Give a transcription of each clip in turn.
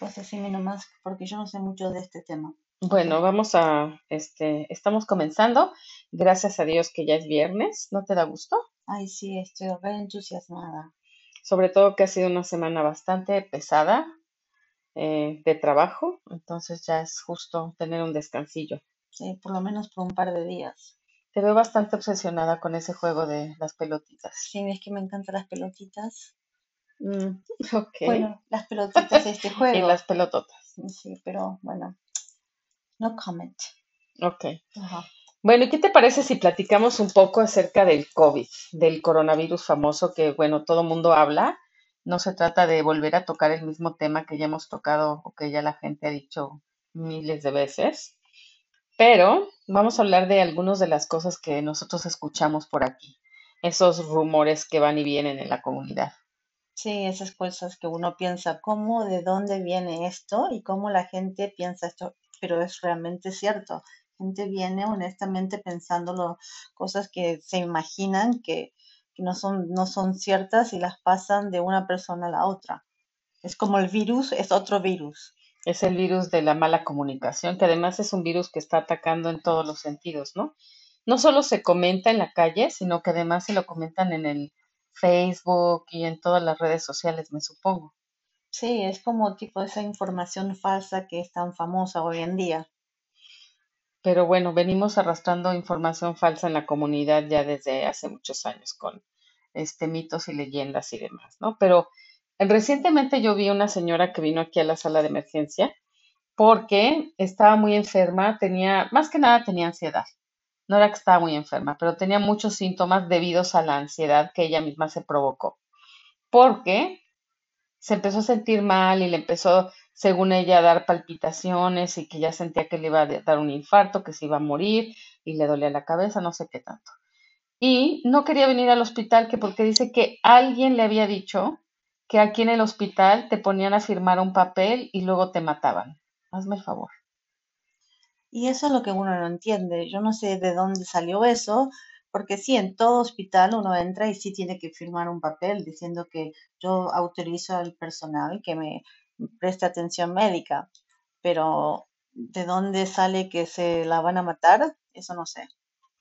Pues así nomás, porque yo no sé mucho de este tema. Bueno, vamos a, este, estamos comenzando. Gracias a Dios que ya es viernes. ¿No te da gusto? Ay, sí, estoy re entusiasmada. Sobre todo que ha sido una semana bastante pesada eh, de trabajo, entonces ya es justo tener un descansillo. Sí, por lo menos por un par de días. Te veo bastante obsesionada con ese juego de las pelotitas. Sí, es que me encantan las pelotitas. Mm, ok. Bueno, las pelotitas de este Y juego. las pelototas. Sí, pero bueno, no comment. Ok. Ajá. Bueno, ¿y qué te parece si platicamos un poco acerca del COVID, del coronavirus famoso que, bueno, todo mundo habla? No se trata de volver a tocar el mismo tema que ya hemos tocado o que ya la gente ha dicho miles de veces, pero vamos a hablar de algunas de las cosas que nosotros escuchamos por aquí, esos rumores que van y vienen en la comunidad. Sí, esas cosas que uno piensa, ¿cómo, de dónde viene esto? Y cómo la gente piensa esto, pero es realmente cierto. Gente viene honestamente pensando cosas que se imaginan que, que no son, no son ciertas y las pasan de una persona a la otra. Es como el virus, es otro virus. Es el virus de la mala comunicación, que además es un virus que está atacando en todos los sentidos, ¿no? No solo se comenta en la calle, sino que además se lo comentan en el Facebook y en todas las redes sociales, me supongo. Sí, es como tipo esa información falsa que es tan famosa hoy en día. Pero bueno, venimos arrastrando información falsa en la comunidad ya desde hace muchos años con este mitos y leyendas y demás, ¿no? Pero eh, recientemente yo vi una señora que vino aquí a la sala de emergencia porque estaba muy enferma, tenía, más que nada tenía ansiedad. No era que estaba muy enferma, pero tenía muchos síntomas debidos a la ansiedad que ella misma se provocó. Porque se empezó a sentir mal y le empezó, según ella, a dar palpitaciones y que ya sentía que le iba a dar un infarto, que se iba a morir y le dolía la cabeza, no sé qué tanto. Y no quería venir al hospital que porque dice que alguien le había dicho que aquí en el hospital te ponían a firmar un papel y luego te mataban. Hazme el favor. Y eso es lo que uno no entiende. Yo no sé de dónde salió eso, porque sí, en todo hospital uno entra y sí tiene que firmar un papel diciendo que yo autorizo al personal que me preste atención médica, pero de dónde sale que se la van a matar, eso no sé.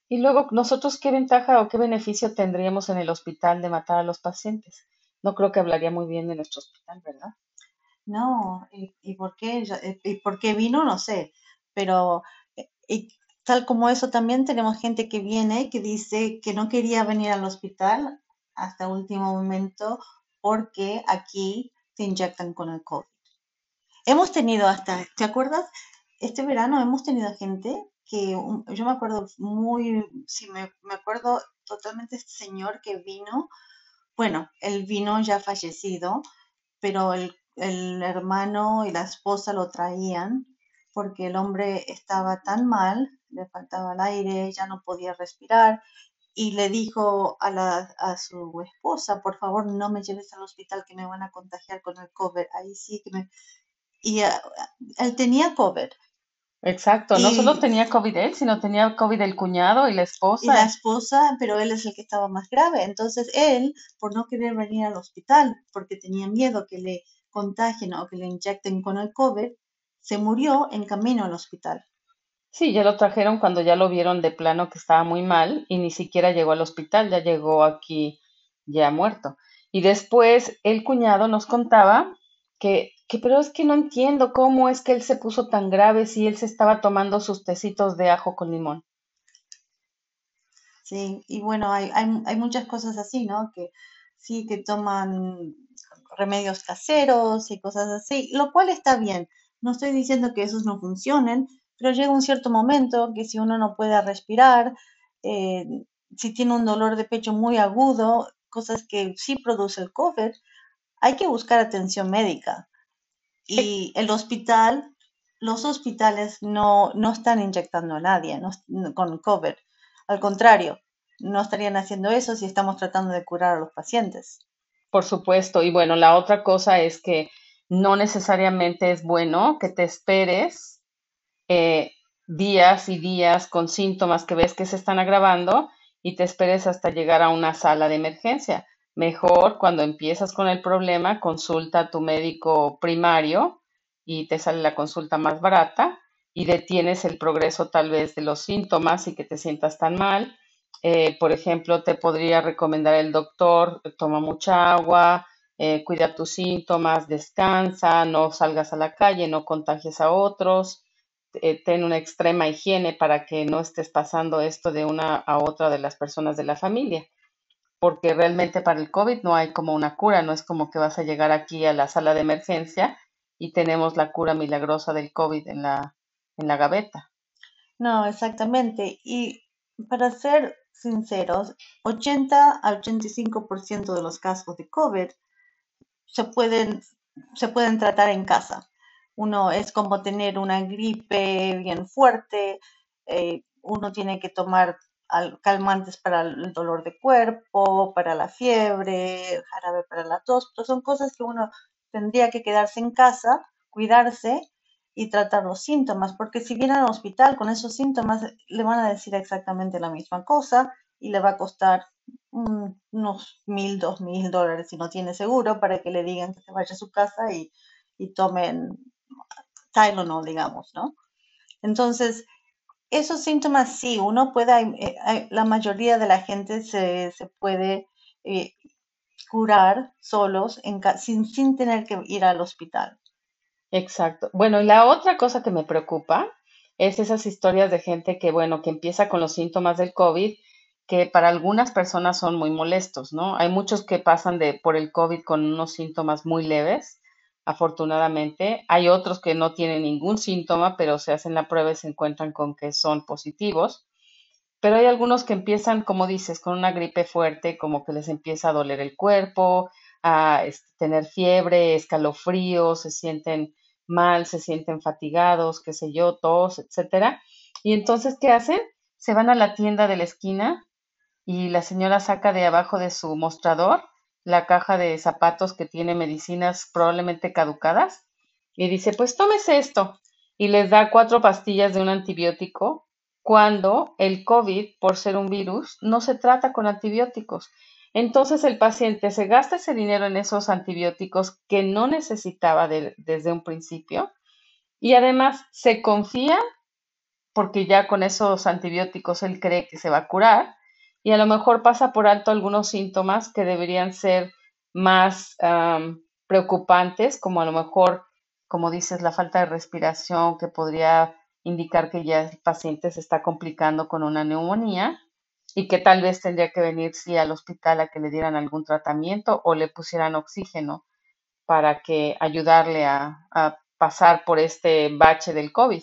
Y luego, ¿nosotros qué ventaja o qué beneficio tendríamos en el hospital de matar a los pacientes? No creo que hablaría muy bien de nuestro hospital, ¿verdad? No, y, y por qué, eh, y por qué vino, no sé, pero eh, tal como eso también tenemos gente que viene que dice que no quería venir al hospital hasta último momento porque aquí te inyectan con el COVID. Hemos tenido hasta, ¿te acuerdas? Este verano hemos tenido gente que, yo me acuerdo muy, sí, me, me acuerdo totalmente este señor que vino, bueno, él vino ya fallecido, pero el, el hermano y la esposa lo traían porque el hombre estaba tan mal, le faltaba el aire, ya no podía respirar y le dijo a, la, a su esposa, por favor no me lleves al hospital que me van a contagiar con el COVID. Ahí sí que me... Y ah, él tenía COVID Exacto, no solo tenía COVID él, sino tenía COVID el cuñado y la y la esposa. esposa, pero él es el que estaba más grave. Entonces él, por no querer venir al hospital, porque tenía miedo que le contagien o que le inyecten con el COVID, se murió en camino al hospital. Sí, ya lo trajeron cuando ya lo vieron de plano que estaba muy mal y ni siquiera llegó al hospital, ya llegó aquí ya muerto. Y después el cuñado nos contaba que, que, pero es que no entiendo cómo es que él se puso tan grave si él se estaba tomando sus tecitos de ajo con limón. Sí, y bueno, hay, hay, hay muchas cosas así, ¿no? Que sí, que toman remedios caseros y cosas así, lo cual está bien. No estoy diciendo que esos no funcionen, pero llega un cierto momento que si uno no puede respirar, eh, si tiene un dolor de pecho muy agudo, cosas que sí produce el COVID, hay que buscar atención médica. Y el hospital, los hospitales no, no están inyectando a nadie no- no- con COVID. Al contrario, no estarían haciendo eso si estamos tratando de curar a los pacientes. Por supuesto. Y bueno, la otra cosa es que no necesariamente es bueno que te esperes eh, días y días con síntomas que ves que se están agravando y te esperes hasta llegar a una sala de emergencia. Mejor cuando empiezas con el problema, consulta a tu médico primario y te sale la consulta más barata y detienes el progreso tal vez de los síntomas y que te sientas tan mal. Eh, por ejemplo, te podría recomendar el doctor, toma mucha agua, eh, cuida tus síntomas, descansa, no salgas a la calle, no contagies a otros, eh, ten una extrema higiene para que no estés pasando esto de una a otra de las personas de la familia. Porque realmente para el COVID no hay como una cura, no es como que vas a llegar aquí a la sala de emergencia y tenemos la cura milagrosa del COVID en la, en la gaveta. No, exactamente. Y para ser sinceros, 80 al 85% de los casos de COVID se pueden, se pueden tratar en casa. Uno es como tener una gripe bien fuerte, eh, uno tiene que tomar calmantes para el dolor de cuerpo, para la fiebre, jarabe para la tos, pero son cosas que uno tendría que quedarse en casa, cuidarse y tratar los síntomas, porque si viene al hospital con esos síntomas, le van a decir exactamente la misma cosa y le va a costar unos mil, dos mil dólares si no tiene seguro para que le digan que se vaya a su casa y, y tomen Tylenol, digamos, ¿no? Entonces, esos síntomas sí, uno puede, eh, la mayoría de la gente se, se puede eh, curar solos en, sin, sin tener que ir al hospital. Exacto. Bueno, y la otra cosa que me preocupa es esas historias de gente que, bueno, que empieza con los síntomas del COVID, que para algunas personas son muy molestos, ¿no? Hay muchos que pasan de por el COVID con unos síntomas muy leves, afortunadamente. Hay otros que no tienen ningún síntoma, pero se hacen la prueba y se encuentran con que son positivos. Pero hay algunos que empiezan, como dices, con una gripe fuerte, como que les empieza a doler el cuerpo, a este, tener fiebre, escalofríos, se sienten mal, se sienten fatigados, qué sé yo, tos, etcétera. Y entonces, ¿qué hacen? Se van a la tienda de la esquina y la señora saca de abajo de su mostrador la caja de zapatos que tiene medicinas probablemente caducadas y dice, pues tómese esto. Y les da cuatro pastillas de un antibiótico cuando el COVID, por ser un virus, no se trata con antibióticos. Entonces el paciente se gasta ese dinero en esos antibióticos que no necesitaba desde un principio y además se confía porque ya con esos antibióticos él cree que se va a curar y a lo mejor pasa por alto algunos síntomas que deberían ser más preocupantes, como a lo mejor, como dices, la falta de respiración que podría indicar que ya el paciente se está complicando con una neumonía y que tal vez tendría que venir sí al hospital a que le dieran algún tratamiento o le pusieran oxígeno para que ayudarle a, pasar por este bache del COVID.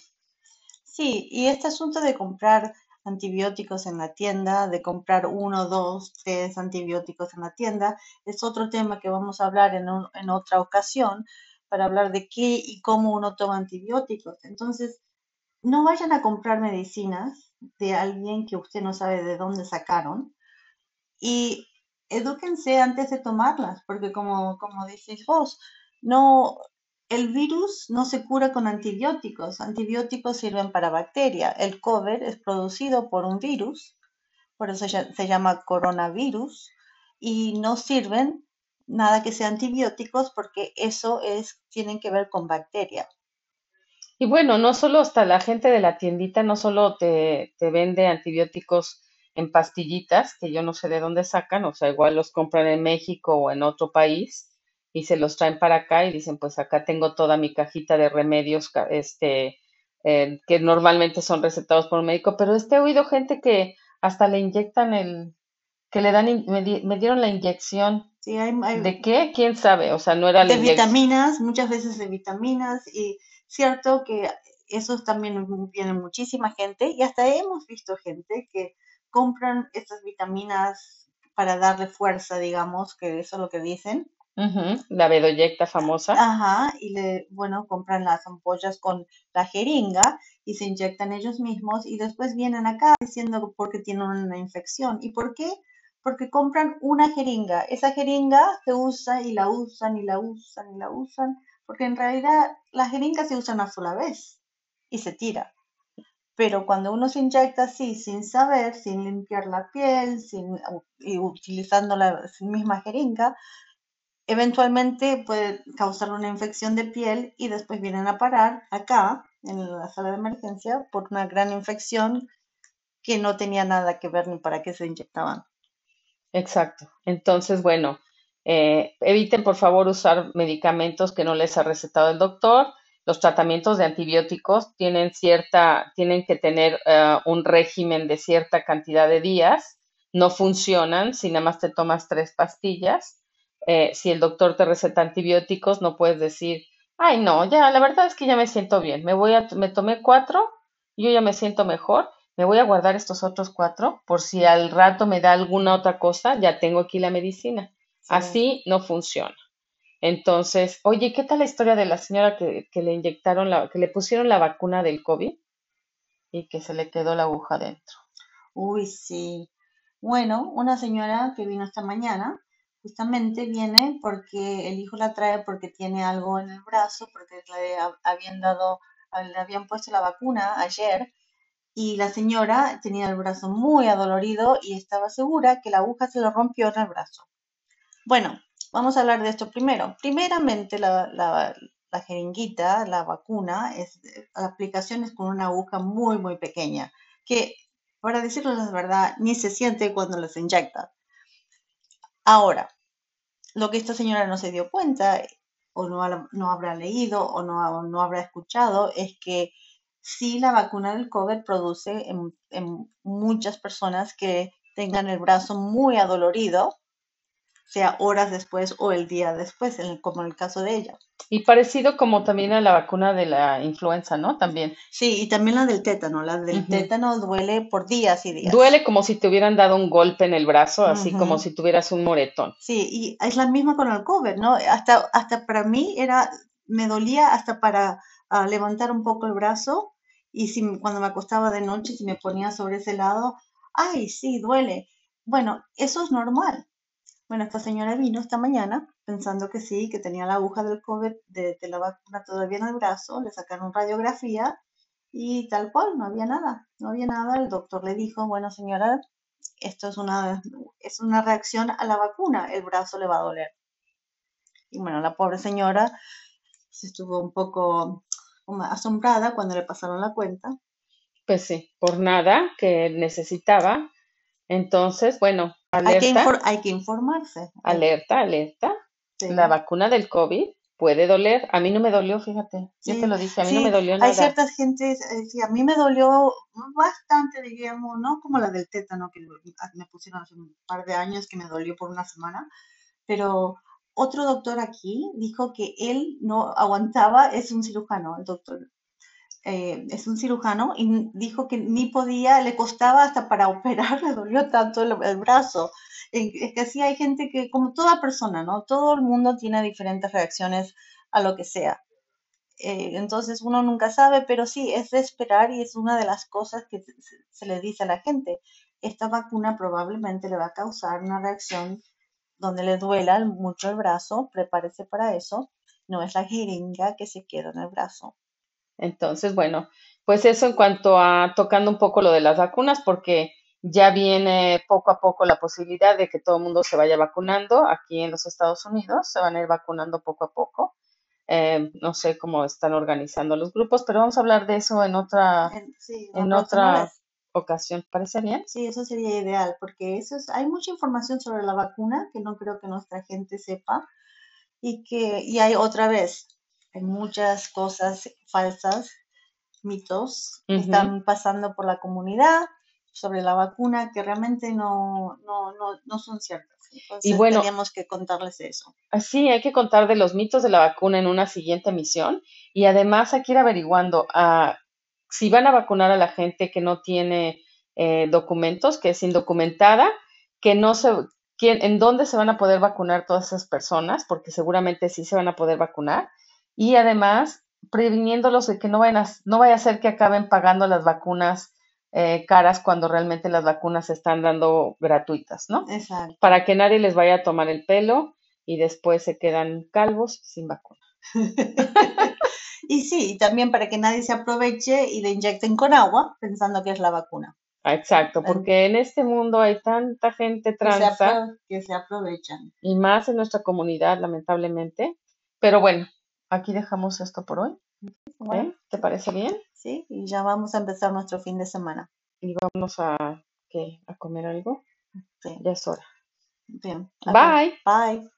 Sí, y este asunto de comprar antibióticos en la tienda, de comprar uno, dos, tres antibióticos en la tienda, es otro tema que vamos a hablar en, en otra ocasión para hablar de qué y cómo uno toma antibióticos. Entonces, no vayan a comprar medicinas de alguien que usted no sabe de dónde sacaron y edúquense antes de tomarlas, porque como, como decís vos, no, el virus no se cura con antibióticos. Antibióticos sirven para bacterias. El COVID es producido por un virus, por eso se llama coronavirus, y no sirven nada que sea antibióticos porque eso es, tienen que ver con bacterias. Y bueno, no solo hasta la gente de la tiendita, no solo te, te vende antibióticos en pastillitas, que yo no sé de dónde sacan, o sea, igual los compran en México o en otro país y se los traen para acá y dicen, pues acá tengo toda mi cajita de remedios, este, eh, que normalmente son recetados por un médico, pero este he oído gente que hasta le inyectan el, que le dan, me, dieron la inyección. Sí, hay, ¿De qué? ¿Quién sabe? O sea, no era De vitaminas, muchas veces de vitaminas y Cierto que eso también viene muchísima gente y hasta hemos visto gente que compran estas vitaminas para darle fuerza, digamos, que eso es lo que dicen. La bedoyecta famosa. Ajá, y le, bueno, compran las ampollas con la jeringa y se inyectan ellos mismos y después vienen acá diciendo porque tienen una infección. ¿Y por qué? Porque compran una jeringa. Esa jeringa se usa y la usan y la usan y la usan porque en realidad la jeringa se usa una sola vez y se tira. Pero cuando uno se inyecta así, sin saber, sin limpiar la piel, sin, y utilizando la misma jeringa, eventualmente puede causar una infección de piel y después vienen a parar acá en la sala de emergencia por una gran infección que no tenía nada que ver ni para qué se inyectaban. Exacto. Entonces, bueno, eh, eviten por favor usar medicamentos que no les ha recetado el doctor. Los tratamientos de antibióticos tienen cierta, tienen que tener eh, un régimen de cierta cantidad de días. No funcionan si nada más te tomas tres pastillas. Eh, si el doctor te receta antibióticos, no puedes decir, ay no, ya, la verdad es que ya me siento bien. Me voy a, me tomé cuatro, yo ya me siento mejor. Me voy a guardar estos otros cuatro por si al rato me da alguna otra cosa, ya tengo aquí la medicina. Así no funciona. Entonces, oye, ¿qué tal la historia de la señora que, que le inyectaron, la, que le pusieron la vacuna del COVID y que se le quedó la aguja dentro? Uy, sí. Bueno, una señora que vino esta mañana, justamente viene porque el hijo la trae porque tiene algo en el brazo, porque le habían dado, le habían puesto la vacuna ayer y la señora tenía el brazo muy adolorido y estaba segura que la aguja se le rompió en el brazo. Bueno, vamos a hablar de esto primero. Primeramente, la, la, jeringuita, la vacuna, es, la aplicación es con una aguja muy, muy pequeña, que, para decirlo la verdad, ni se siente cuando les inyecta. Ahora, lo que esta señora no se dio cuenta, o no, no habrá leído, o no, no habrá escuchado, es que sí la vacuna del COVID produce en, en muchas personas que tengan el brazo muy adolorido, sea horas después o el día después, como en el caso de ella. Y parecido como también a la vacuna de la influenza, ¿no? También. Sí, y también la del tétano. La del tétano duele por días y días. Duele como si te hubieran dado un golpe en el brazo, así como si tuvieras un moretón. Sí, y es la misma con el COVID, ¿no? Hasta, hasta para mí era, me dolía hasta para ah, levantar un poco el brazo y si, cuando me acostaba de noche, si me ponía sobre ese lado, ay, sí, duele. Bueno, eso es normal bueno, esta señora vino esta mañana pensando que sí, que tenía la aguja del COVID de, la vacuna todavía en el brazo, le sacaron radiografía y tal cual, no había nada, no había nada. El doctor le dijo, bueno señora, esto es una, es una reacción a la vacuna, el brazo le va a doler. Y bueno, la pobre señora se estuvo un poco asombrada cuando le pasaron la cuenta. Pues sí, por nada que necesitaba. Entonces, bueno, hay que, hay que informarse. Alerta, alerta. La vacuna del COVID puede doler. A mí no me dolió, fíjate. Yo te lo dije, a mí no me dolió nada. Hay ciertas gentes, eh, sí, a mí me dolió bastante, digamos, no como la del tétano que me pusieron hace un par de años que me dolió por una semana, pero otro doctor aquí dijo que él no aguantaba, es un cirujano, el doctor eh, es un cirujano y dijo que ni podía, le costaba hasta para operar, le dolió tanto el, brazo. Es que sí hay gente que, como toda persona, ¿no? Todo el mundo tiene diferentes reacciones a lo que sea. Eh, entonces uno nunca sabe, pero sí, es de esperar y es una de las cosas que se, se le dice a la gente. Esta vacuna probablemente le va a causar una reacción donde le duela mucho el brazo, prepárese para eso. No es la jeringa que se queda en el brazo. Entonces, bueno, pues eso en cuanto a tocando un poco lo de las vacunas, porque ya viene poco a poco la posibilidad de que todo el mundo se vaya vacunando. Aquí en los Estados Unidos se van a ir vacunando poco a poco. Eh, no sé cómo están organizando los grupos, pero vamos a hablar de eso en otra, en, otra ocasión. ¿Parece bien? Sí, eso sería ideal, porque eso es, hay mucha información sobre la vacuna que no creo que nuestra gente sepa y que y hay otra vez muchas cosas falsas, mitos que están pasando por la comunidad sobre la vacuna que realmente no, no, no, no son ciertas. Entonces, y bueno, teníamos que contarles eso. Así, hay que contar de los mitos de la vacuna en una siguiente emisión y además hay que ir averiguando ah, si van a vacunar a la gente que no tiene eh, documentos, que es indocumentada, que no se, quién, en dónde se van a poder vacunar todas esas personas, porque seguramente sí se van a poder vacunar y además previniéndolos de que no, vayan a, no vaya a ser que acaben pagando las vacunas eh, caras cuando realmente las vacunas se están dando gratuitas, ¿no? Exacto. Para que nadie les vaya a tomar el pelo y después se quedan calvos sin vacuna. y sí, también para que nadie se aproveche y le inyecten con agua pensando que es la vacuna. Exacto, En- porque en este mundo hay tanta gente que se, tranza apro- que se aprovechan. y más en nuestra comunidad, lamentablemente. Pero bueno, aquí dejamos esto por hoy. Bueno, ¿eh? ¿Te parece bien? sí, y ya vamos a empezar nuestro fin de semana. Y vámonos a, ¿qué? a comer algo. Sí, Ya es hora. bien. Bye. Bye.